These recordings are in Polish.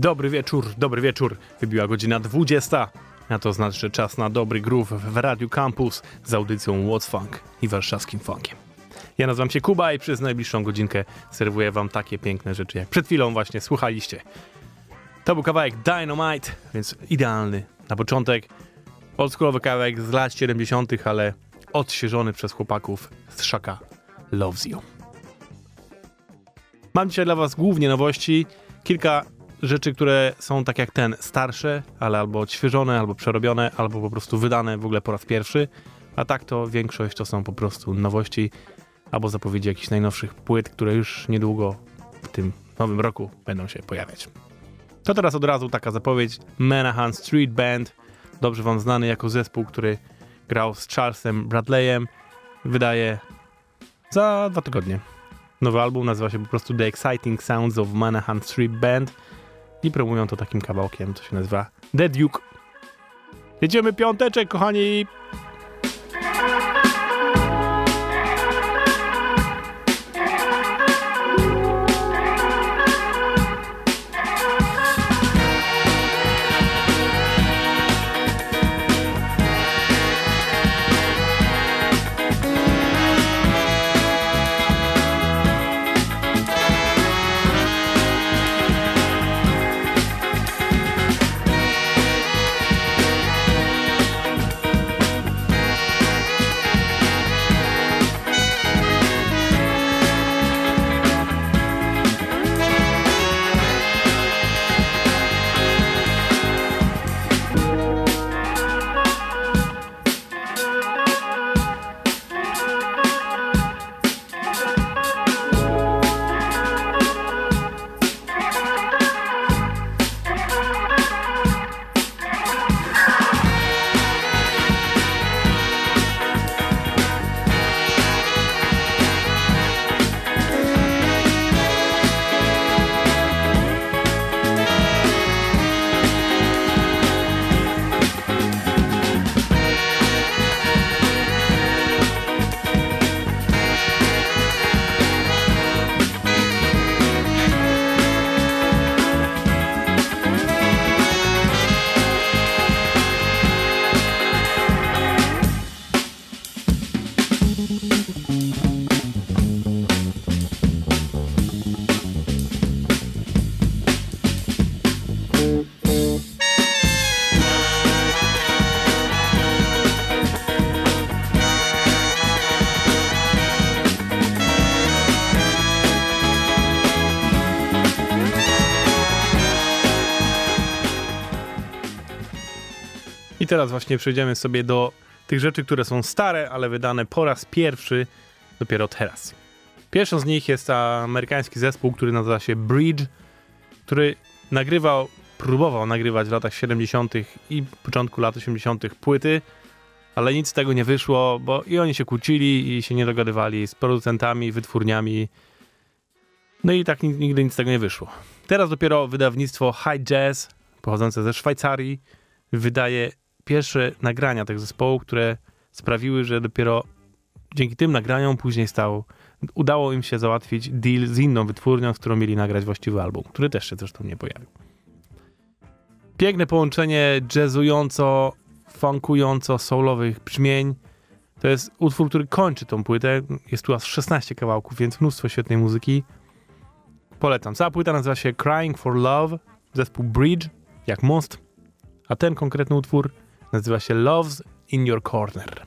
Dobry wieczór, dobry wieczór. Wybiła godzina 20. A to znaczy, że czas na dobry groove w Radiu Campus z audycją What's Funk i warszawskim funkiem. Ja nazywam się Kuba i przez najbliższą godzinkę serwuję wam takie piękne rzeczy, jak przed chwilą właśnie słuchaliście. To był kawałek Dynamite, więc idealny na początek. Oldschoolowy kawałek z lat 70., ale odświeżony przez chłopaków z Shaka Loves You. Mam dzisiaj dla was głównie nowości, kilka rzeczy, które są tak jak ten, starsze, ale albo odświeżone, albo przerobione, albo po prostu wydane w ogóle po raz pierwszy, a tak to większość to są po prostu nowości albo zapowiedzi jakichś najnowszych płyt, które już niedługo w tym nowym roku będą się pojawiać. To teraz od razu taka zapowiedź. Manahan Street Band, dobrze wam znany jako zespół, który grał z Charlesem Bradleyem, wydaje za dwa tygodnie. Nowy album nazywa się po prostu The Exciting Sounds of Manahan Street Band i promują to takim kawałkiem, co się nazywa The Duke. Jedziemy piąteczek, kochani! Teraz właśnie przejdziemy sobie do tych rzeczy, które są stare, ale wydane po raz pierwszy dopiero teraz. Pierwszą z nich jest amerykański zespół, który nazywa się Bridge, który nagrywał próbował nagrywać w latach 70. i początku lat 80. płyty, ale nic z tego nie wyszło, bo i oni się kłócili i się nie dogadywali z producentami, wytwórniami. No i tak nigdy nic z tego nie wyszło. Teraz dopiero wydawnictwo High Jazz, pochodzące ze Szwajcarii, wydaje pierwsze nagrania tych zespołów, które sprawiły, że dopiero dzięki tym nagraniom później stał, udało im się załatwić deal z inną wytwórnią, z którą mieli nagrać właściwy album, który też się zresztą nie pojawił. Piękne połączenie jazzująco, funkująco, soulowych brzmień. To jest utwór, który kończy tą płytę. Jest tu aż 16 kawałków, więc mnóstwo świetnej muzyki. Polecam. Cała płyta nazywa się Crying for Love, zespół Bridge, jak most, a ten konkretny utwór nazywa się Love's in Your Corner.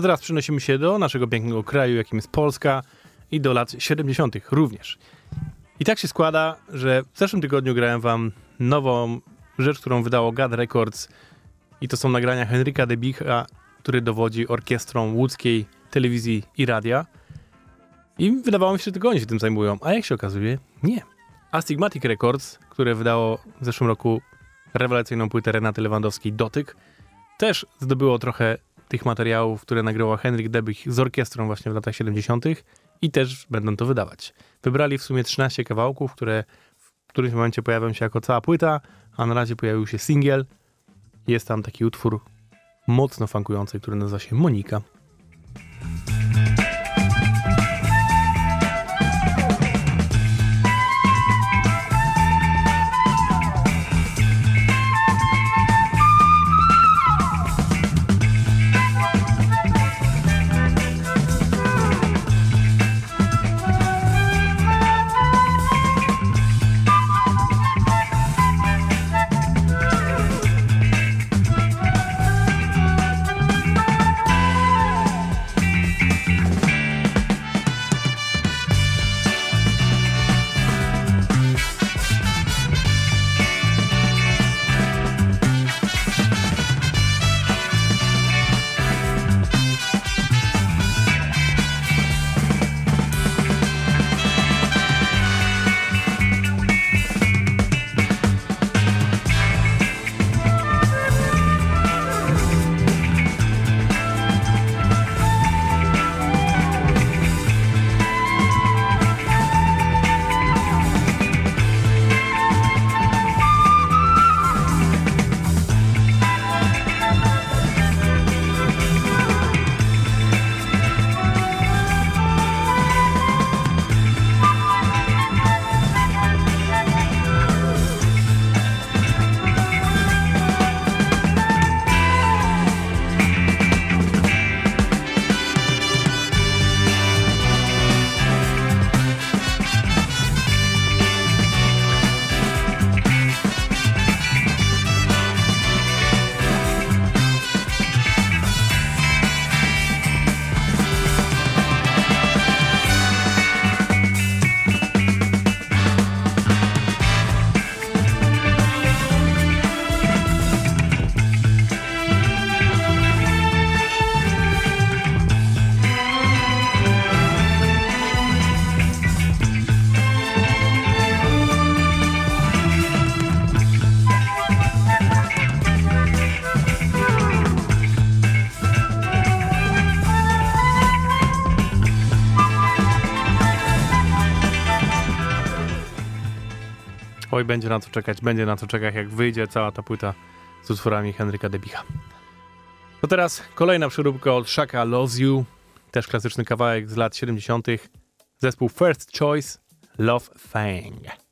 To teraz przenosimy się do naszego pięknego kraju, jakim jest Polska i do lat 70. również. I tak się składa, że w zeszłym tygodniu grałem wam nową rzecz, którą wydało GAD Records i to są nagrania Henryka Debicha, który dowodzi orkiestrą łódzkiej telewizji i radia. I wydawało mi się, że tylko oni się tym zajmują, a jak się okazuje, nie. Astigmatic Records, które wydało w zeszłym roku rewelacyjną płytę Renaty Lewandowskiej Dotyk, też zdobyło trochę tych materiałów, które nagrywał Henryk Debich z orkiestrą właśnie w latach 70. i też będą to wydawać. Wybrali w sumie 13 kawałków, które w którymś momencie pojawią się jako cała płyta, a na razie pojawił się singiel. Jest tam taki utwór mocno funkujący, który nazywa się Monika. Oj, będzie na to czekać, będzie na to czekać, jak wyjdzie cała ta płyta z utworami Henryka Debicha. To teraz kolejna przeróbka od Shaka Loves You, też klasyczny kawałek z lat 70. Zespół First Choice Love Fang.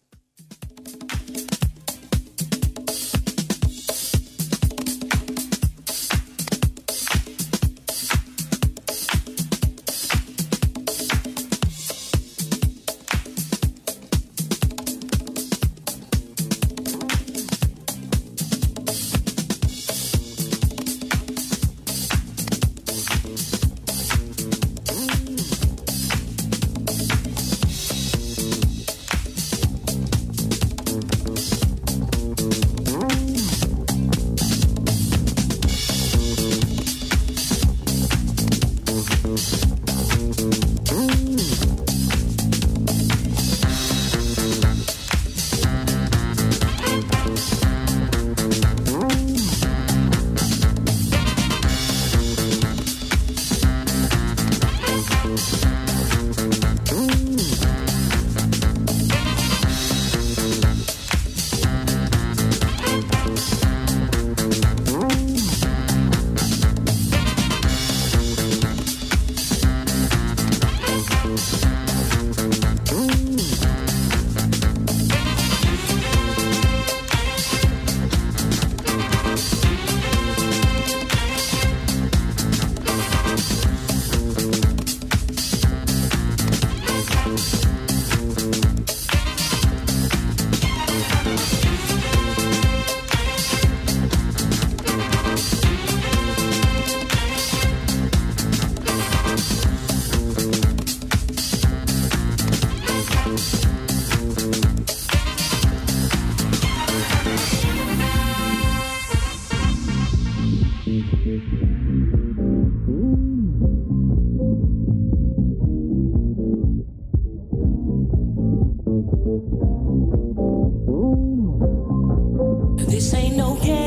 ain't no game.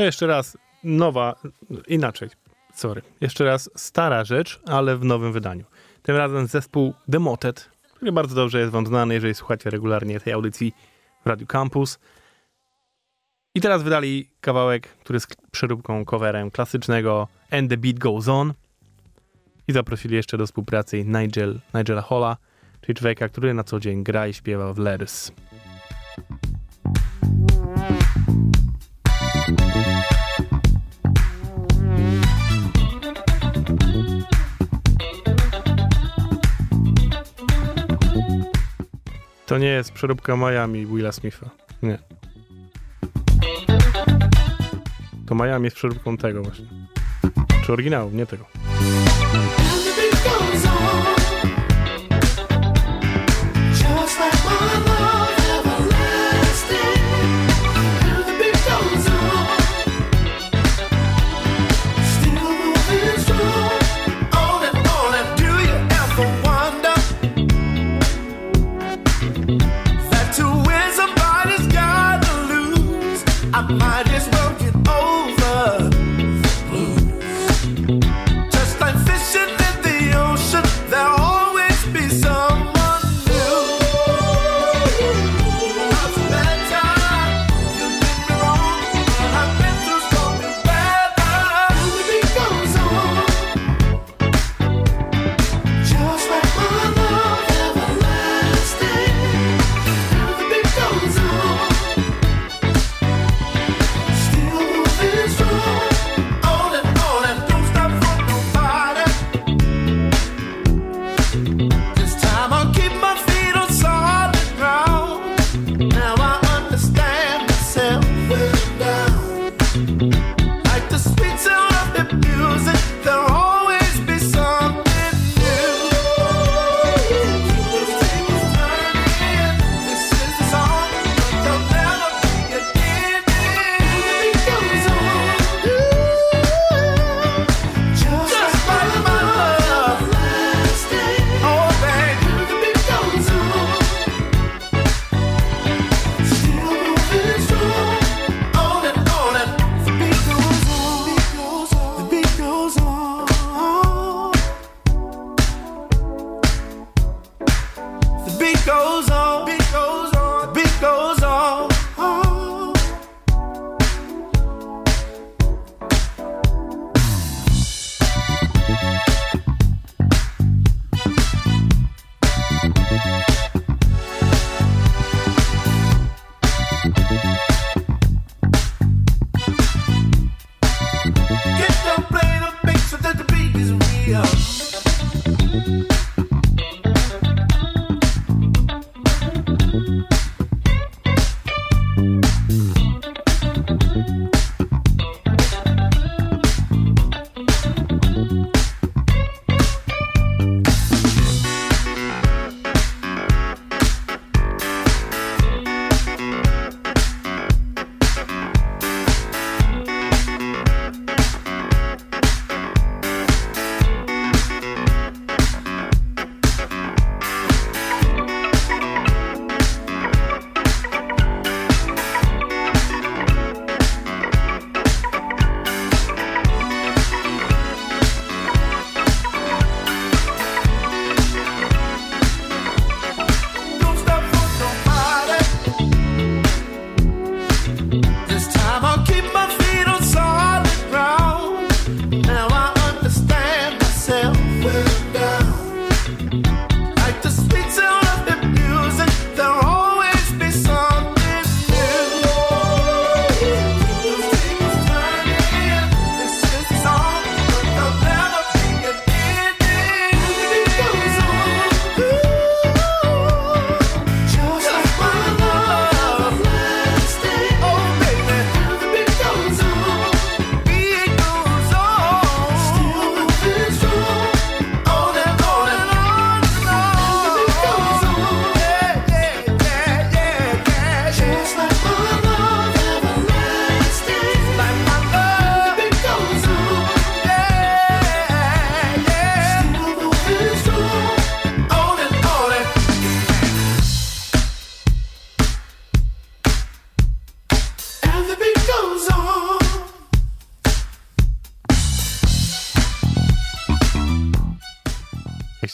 To jeszcze raz nowa, inaczej, sorry. Jeszcze raz stara rzecz, ale w nowym wydaniu. Tym razem zespół Demoted, który bardzo dobrze jest wam znany, jeżeli słuchacie regularnie tej audycji w Radio Campus. I teraz wydali kawałek, który jest przeróbką, coverem klasycznego And the Beat Goes On. I zaprosili jeszcze do współpracy Nigel, Nigela Holla, czyli człowieka, który na co dzień gra i śpiewa w Letters. To nie jest przeróbka Miami Willa Smitha. Nie. To Miami jest przeróbką tego właśnie. Czy oryginału, nie tego.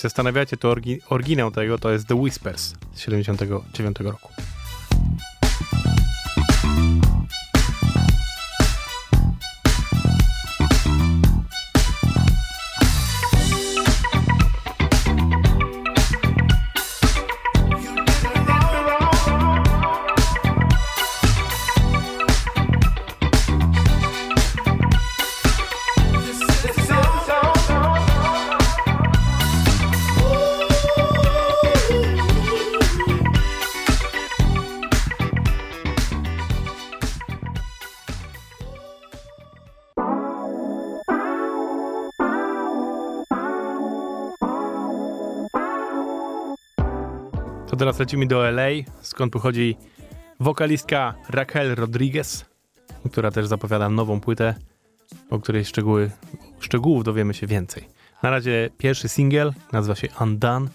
zastanawiacie, to orgi, oryginał tego to jest The Whispers z 79 roku. To teraz lecimy do LA, skąd pochodzi wokalistka Raquel Rodriguez, która też zapowiada nową płytę, o której szczegóły, szczegółów dowiemy się więcej. Na razie pierwszy singiel nazywa się Undone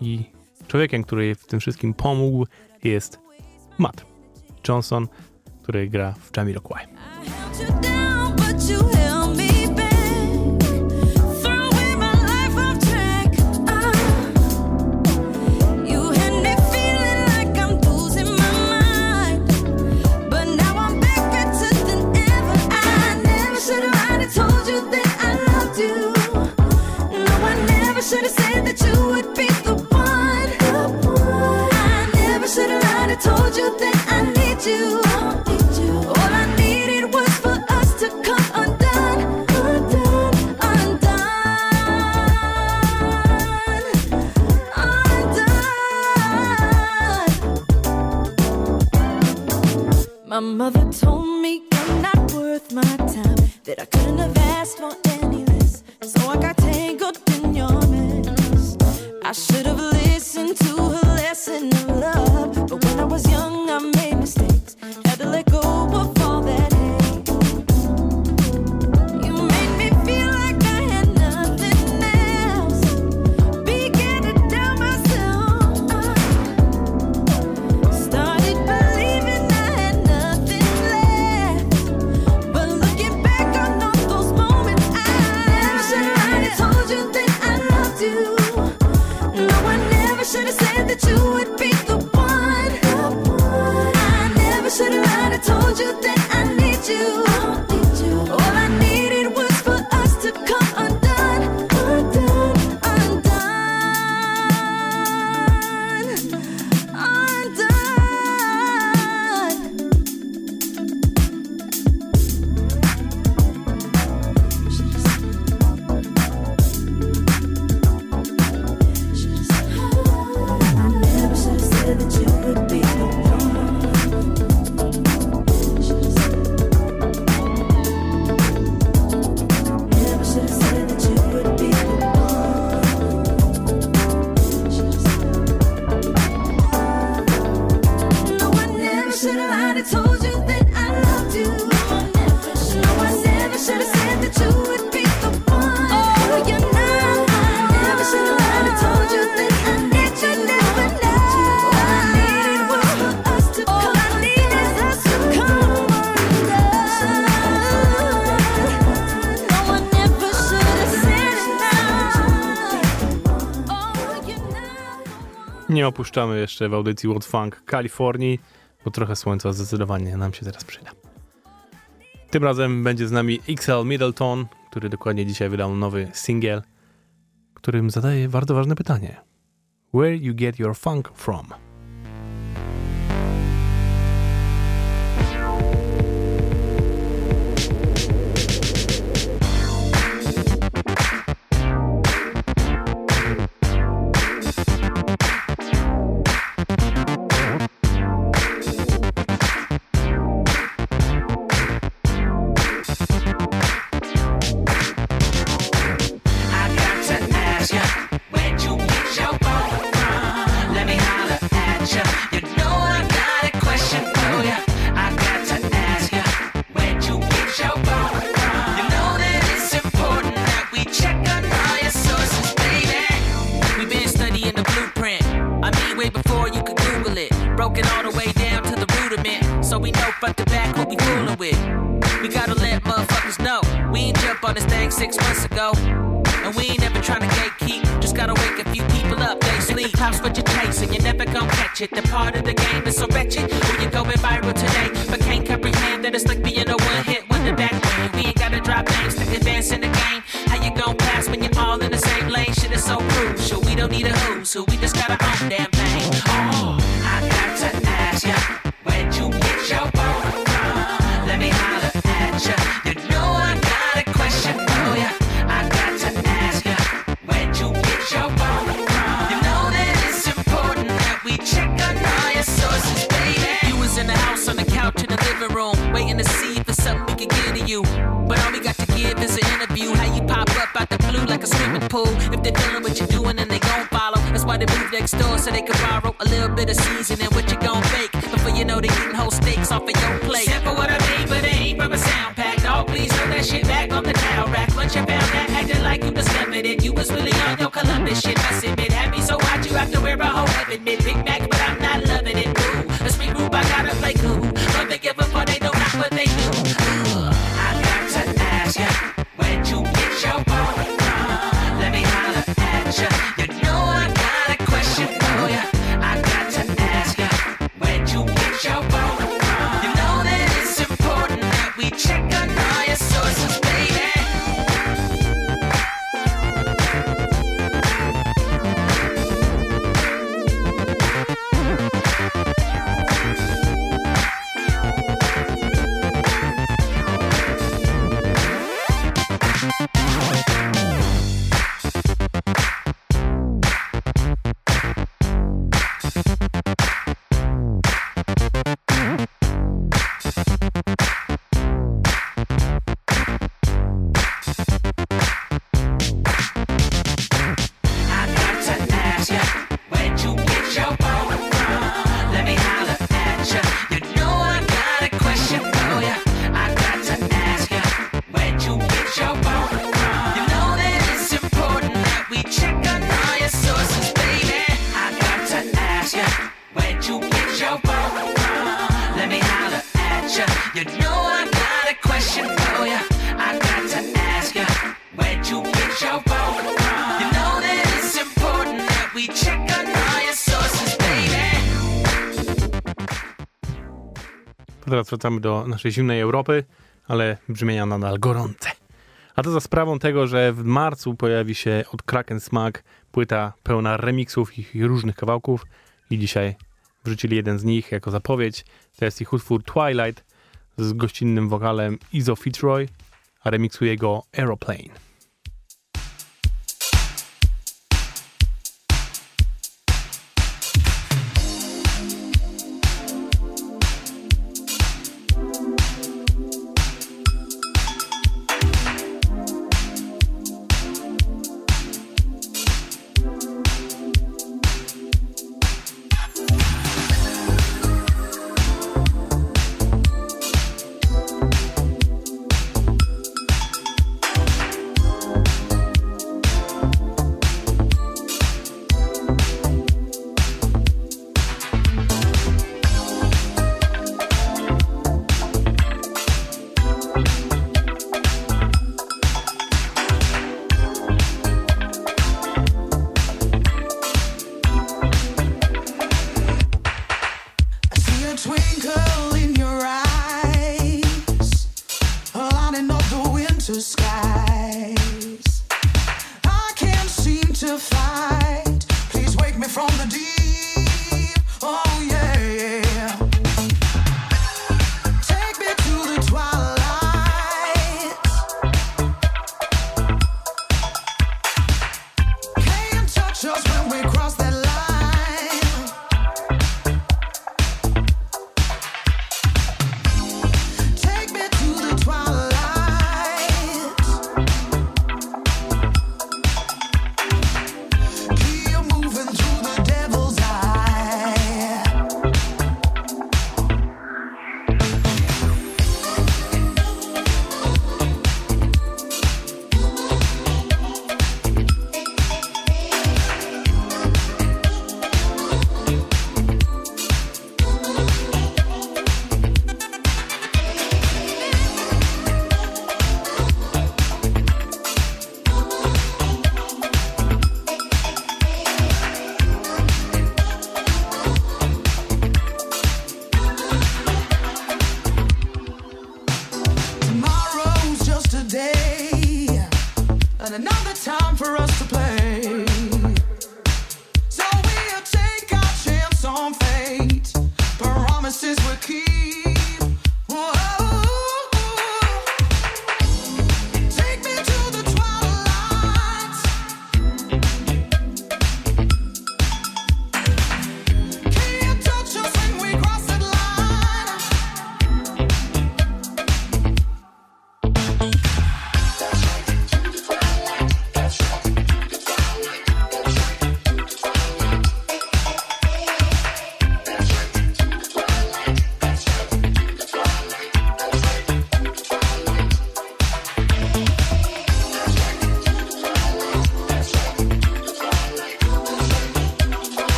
i człowiekiem, który jej w tym wszystkim pomógł jest Matt Johnson, który gra w Jamiroquai. I My mother told me I'm not worth my time, that I couldn't have asked for any less. So I got tangled in your mess. I should have opuszczamy jeszcze w audycji World Funk Kalifornii, bo trochę słońca zdecydowanie nam się teraz przyda. Tym razem będzie z nami XL Middleton, który dokładnie dzisiaj wydał nowy singiel, którym zadaje bardzo ważne pytanie. Where you get your funk from? next door so they could borrow a little bit of seasoning. What you gon' bake? Before you know they eating whole steaks off of your plate. Simple what I mean, but they ain't from a sound pack. Dog, please throw that shit back on the towel rack. Once you found that, acting like you discovered it, you was really on your Columbus shit. teraz wracamy do naszej zimnej Europy, ale brzmienia nadal gorące. A to za sprawą tego, że w marcu pojawi się od Kraken Smack płyta pełna remixów ich różnych kawałków i dzisiaj wrzucili jeden z nich jako zapowiedź. To jest ich utwór Twilight z gościnnym wokalem Izo Fitzroy, a remiksuje go Aeroplane.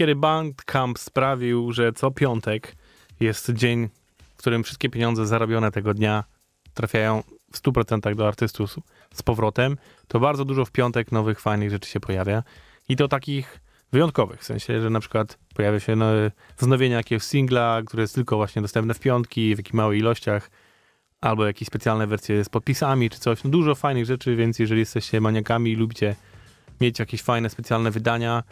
Kiedy Bandcamp sprawił, że co piątek jest dzień, w którym wszystkie pieniądze zarobione tego dnia trafiają w 100% do artystów z powrotem, to bardzo dużo w piątek nowych, fajnych rzeczy się pojawia. I to takich wyjątkowych, w sensie, że na przykład pojawia się no, wznowienie jakiegoś singla, które jest tylko właśnie dostępne w piątki, w jakich małych ilościach, albo jakieś specjalne wersje z podpisami czy coś. No, dużo fajnych rzeczy, więc jeżeli jesteście maniakami i lubicie mieć jakieś fajne, specjalne wydania,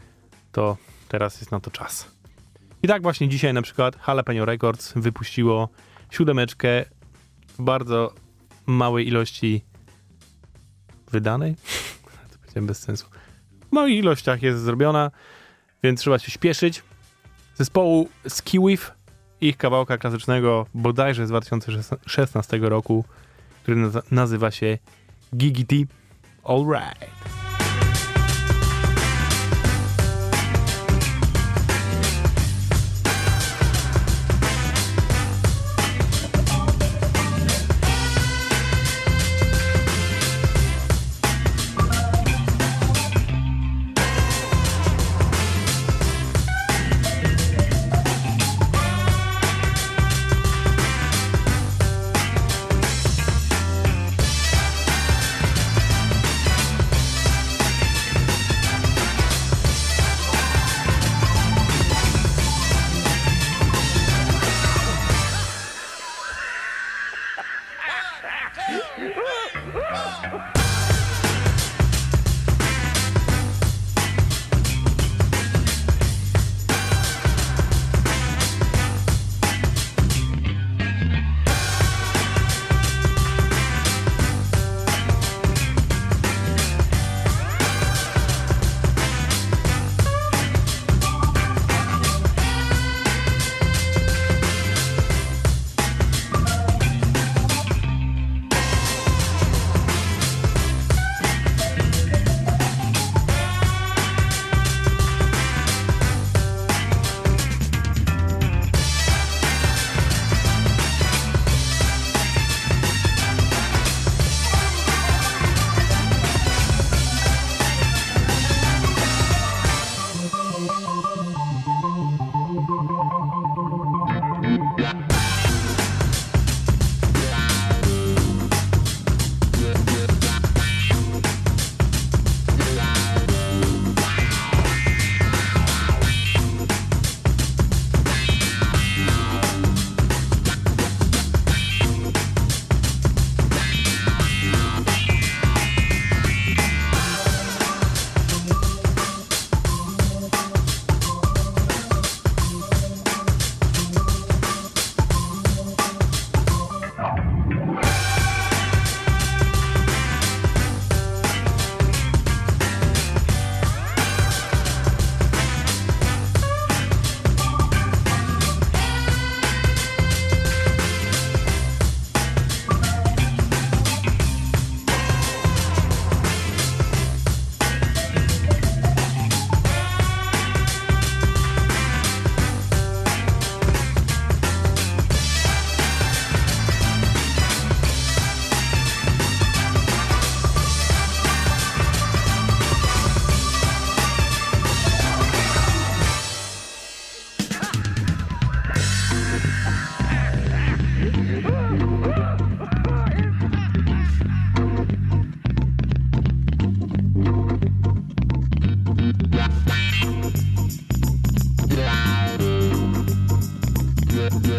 to teraz jest na to czas. I tak właśnie dzisiaj na przykład Jalapeno Records wypuściło siódemeczkę w bardzo małej ilości wydanej? to powiedziałem bez sensu. W małych ilościach jest zrobiona, więc trzeba się śpieszyć. Zespołu Skiwif, ich kawałka klasycznego bodajże z 2016 roku, który nazywa się Gigity Alright.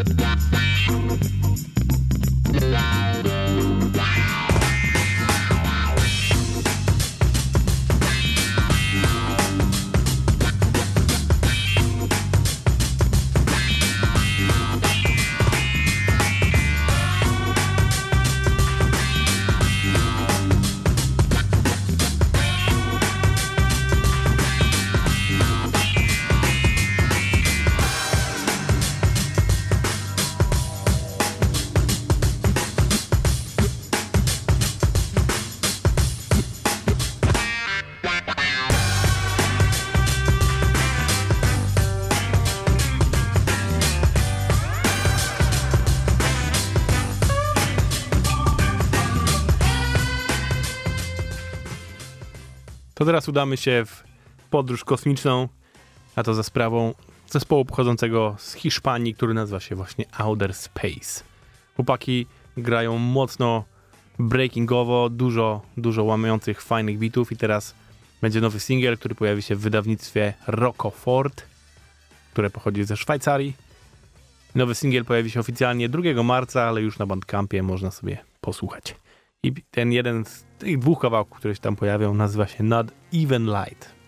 Bye. Teraz udamy się w podróż kosmiczną, a to za sprawą zespołu pochodzącego z Hiszpanii, który nazywa się właśnie Outer Space. Chłopaki grają mocno breakingowo, dużo, dużo łamiących fajnych bitów i teraz będzie nowy singiel, który pojawi się w wydawnictwie Rockofort, które pochodzi ze Szwajcarii. Nowy singiel pojawi się oficjalnie 2 marca, ale już na Bandcampie można sobie posłuchać. I ten jeden z tych dwóch kawałków, które się tam pojawią, nazywa się Not Even Light.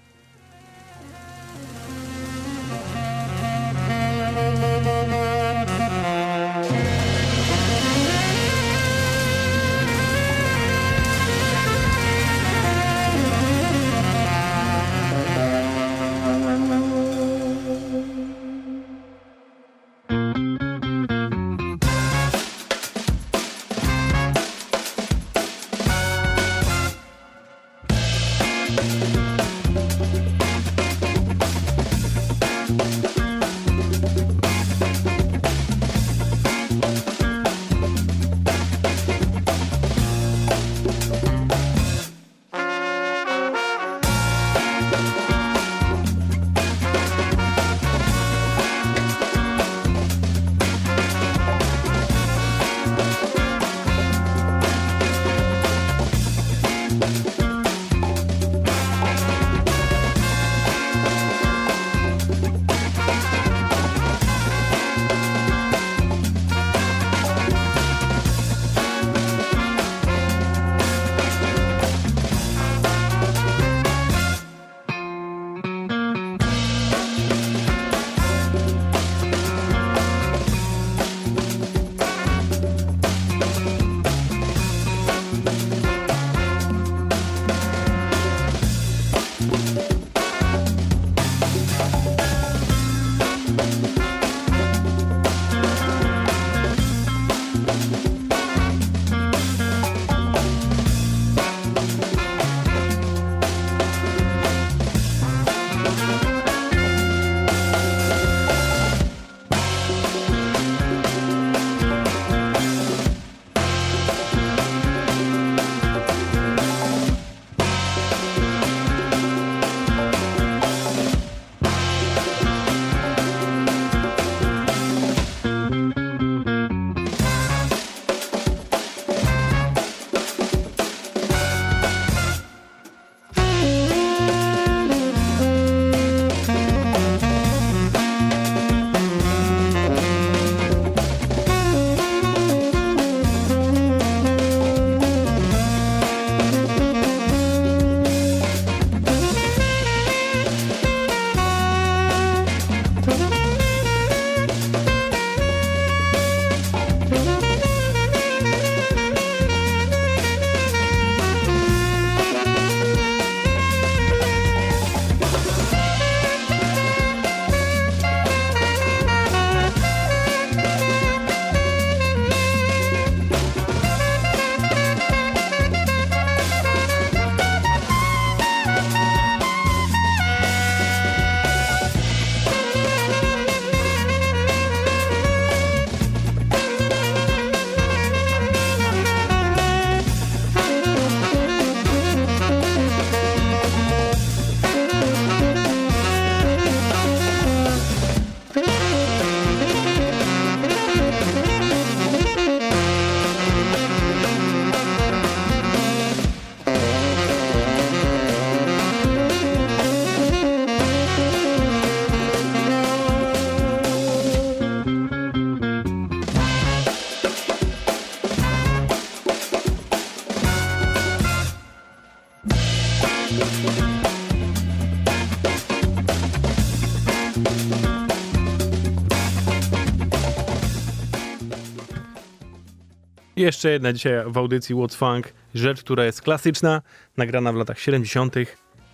Jeszcze jedna dzisiaj w audycji What's Funk rzecz, która jest klasyczna, nagrana w latach 70.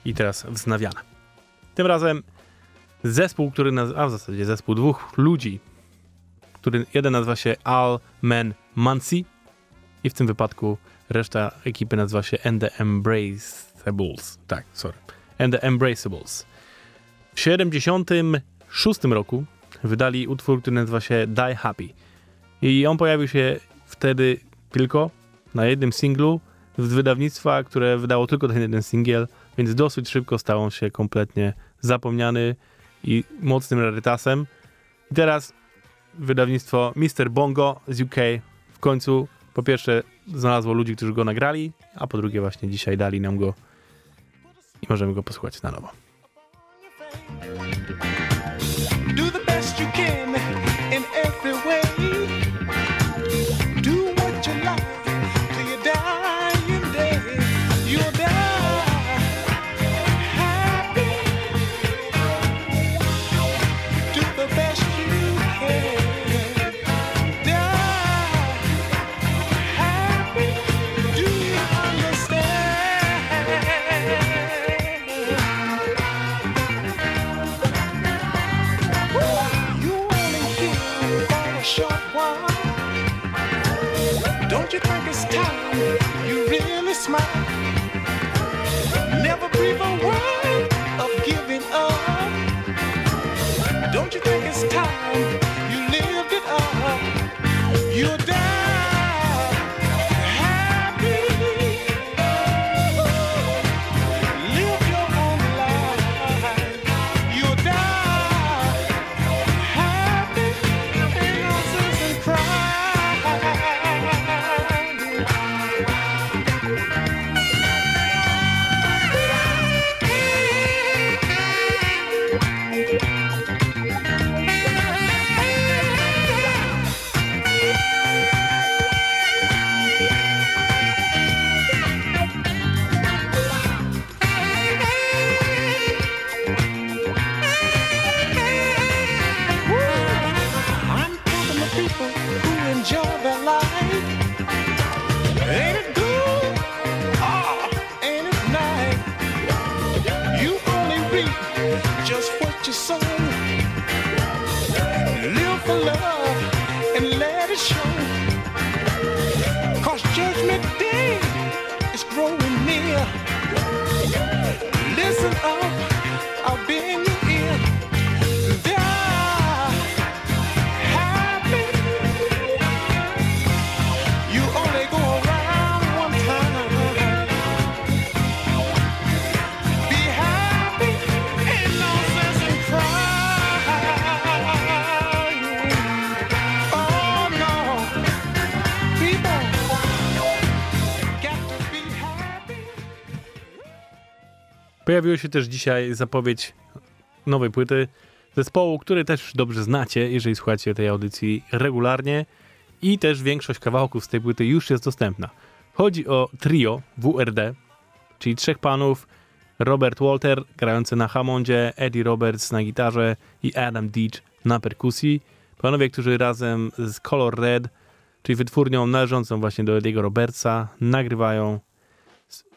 i teraz wznawiana. Tym razem zespół, który nazywa, a w zasadzie zespół dwóch ludzi, który jeden nazywa się Al Man Muncie i w tym wypadku reszta ekipy nazywa się And the Embraceables. Tak, sorry. And the Embraceables. W 76 roku wydali utwór, który nazywa się Die Happy. I on pojawił się wtedy tylko na jednym singlu z wydawnictwa, które wydało tylko ten jeden singiel, więc dosyć szybko stał się kompletnie zapomniany i mocnym rarytasem. I teraz wydawnictwo Mr. Bongo z UK w końcu po pierwsze znalazło ludzi, którzy go nagrali, a po drugie właśnie dzisiaj dali nam go i możemy go posłuchać na nowo. Pojawiła się też dzisiaj zapowiedź nowej płyty zespołu, który też dobrze znacie, jeżeli słuchacie tej audycji regularnie i też większość kawałków z tej płyty już jest dostępna. Chodzi o trio WRD, czyli trzech panów, Robert Walter grający na Hammondzie, Eddie Roberts na gitarze i Adam Deitch na perkusji. Panowie, którzy razem z Color Red, czyli wytwórnią należącą właśnie do Ediego Robertsa, nagrywają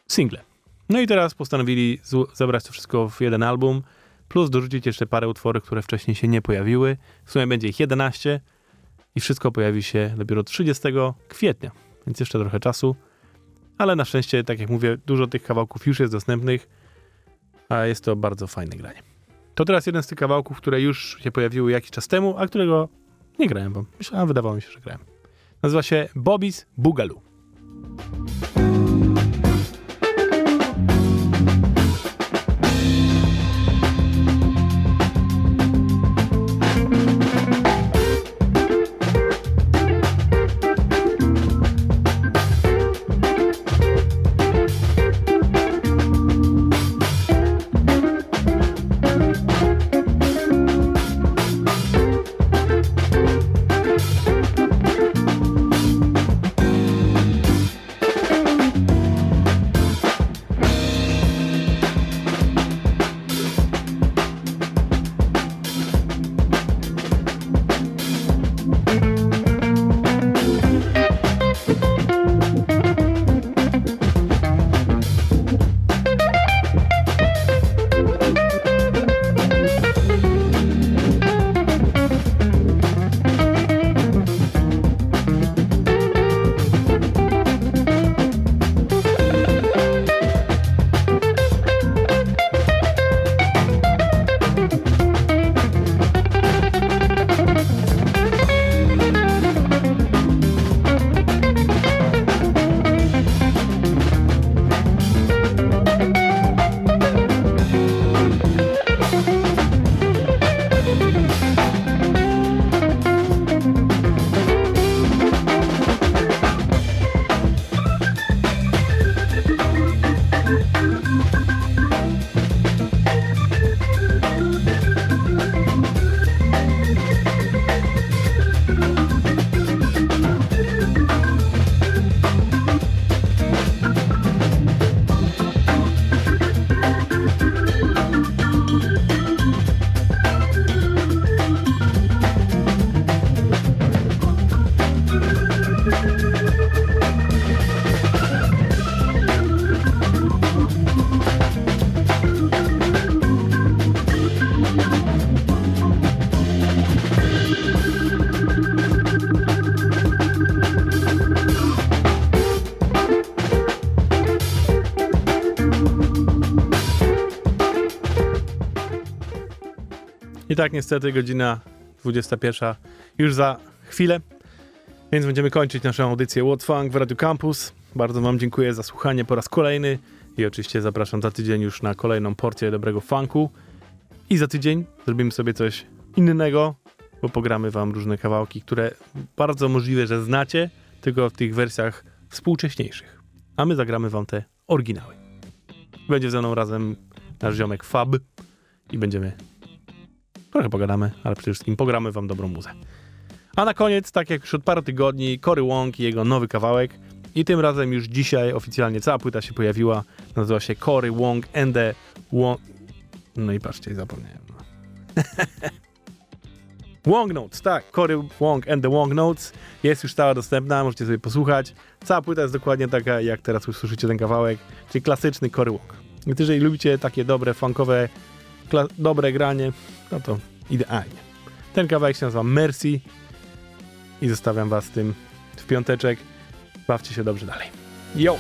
single. No i teraz postanowili zebrać to wszystko w jeden album, plus dorzucić jeszcze parę utworów, które wcześniej się nie pojawiły. W sumie będzie ich 11 i wszystko pojawi się dopiero 30 kwietnia, więc jeszcze trochę czasu. Ale na szczęście, tak jak mówię, dużo tych kawałków już jest dostępnych, a jest to bardzo fajne granie. To teraz jeden z tych kawałków, które już się pojawiły jakiś czas temu, a którego nie grałem, bo myślałem, wydawało mi się, że grałem. Nazywa się Bobby's Boogaloo. Tak niestety godzina 21 już za chwilę, więc będziemy kończyć naszą audycję What Funk w Radio Campus. Bardzo Wam dziękuję za słuchanie po raz kolejny i oczywiście zapraszam za tydzień już na kolejną porcję dobrego funku. I za tydzień zrobimy sobie coś innego, bo pogramy Wam różne kawałki, które bardzo możliwe, że znacie, tylko w tych wersjach współcześniejszych. A my zagramy Wam te oryginały. Będzie ze mną razem nasz ziomek Fab i będziemy trochę pogadamy, ale przede wszystkim pogramy wam dobrą muzę. A na koniec, tak jak już od paru tygodni, Cory Wong i jego nowy kawałek. I tym razem już dzisiaj oficjalnie cała płyta się pojawiła. Nazywa się Cory Wong and the Wong... No i patrzcie, zapomniałem. Wong Notes, tak, Cory Wong and the Wong Notes jest już stała dostępna, możecie sobie posłuchać. Cała płyta jest dokładnie taka, jak teraz usłyszycie ten kawałek, czyli klasyczny Cory Wong. Więc jeżeli lubicie takie dobre, funkowe, dobre granie, no to idealnie. Ten kawałek się nazywa Mercy i zostawiam was z tym w piąteczek. Bawcie się dobrze dalej. Yo!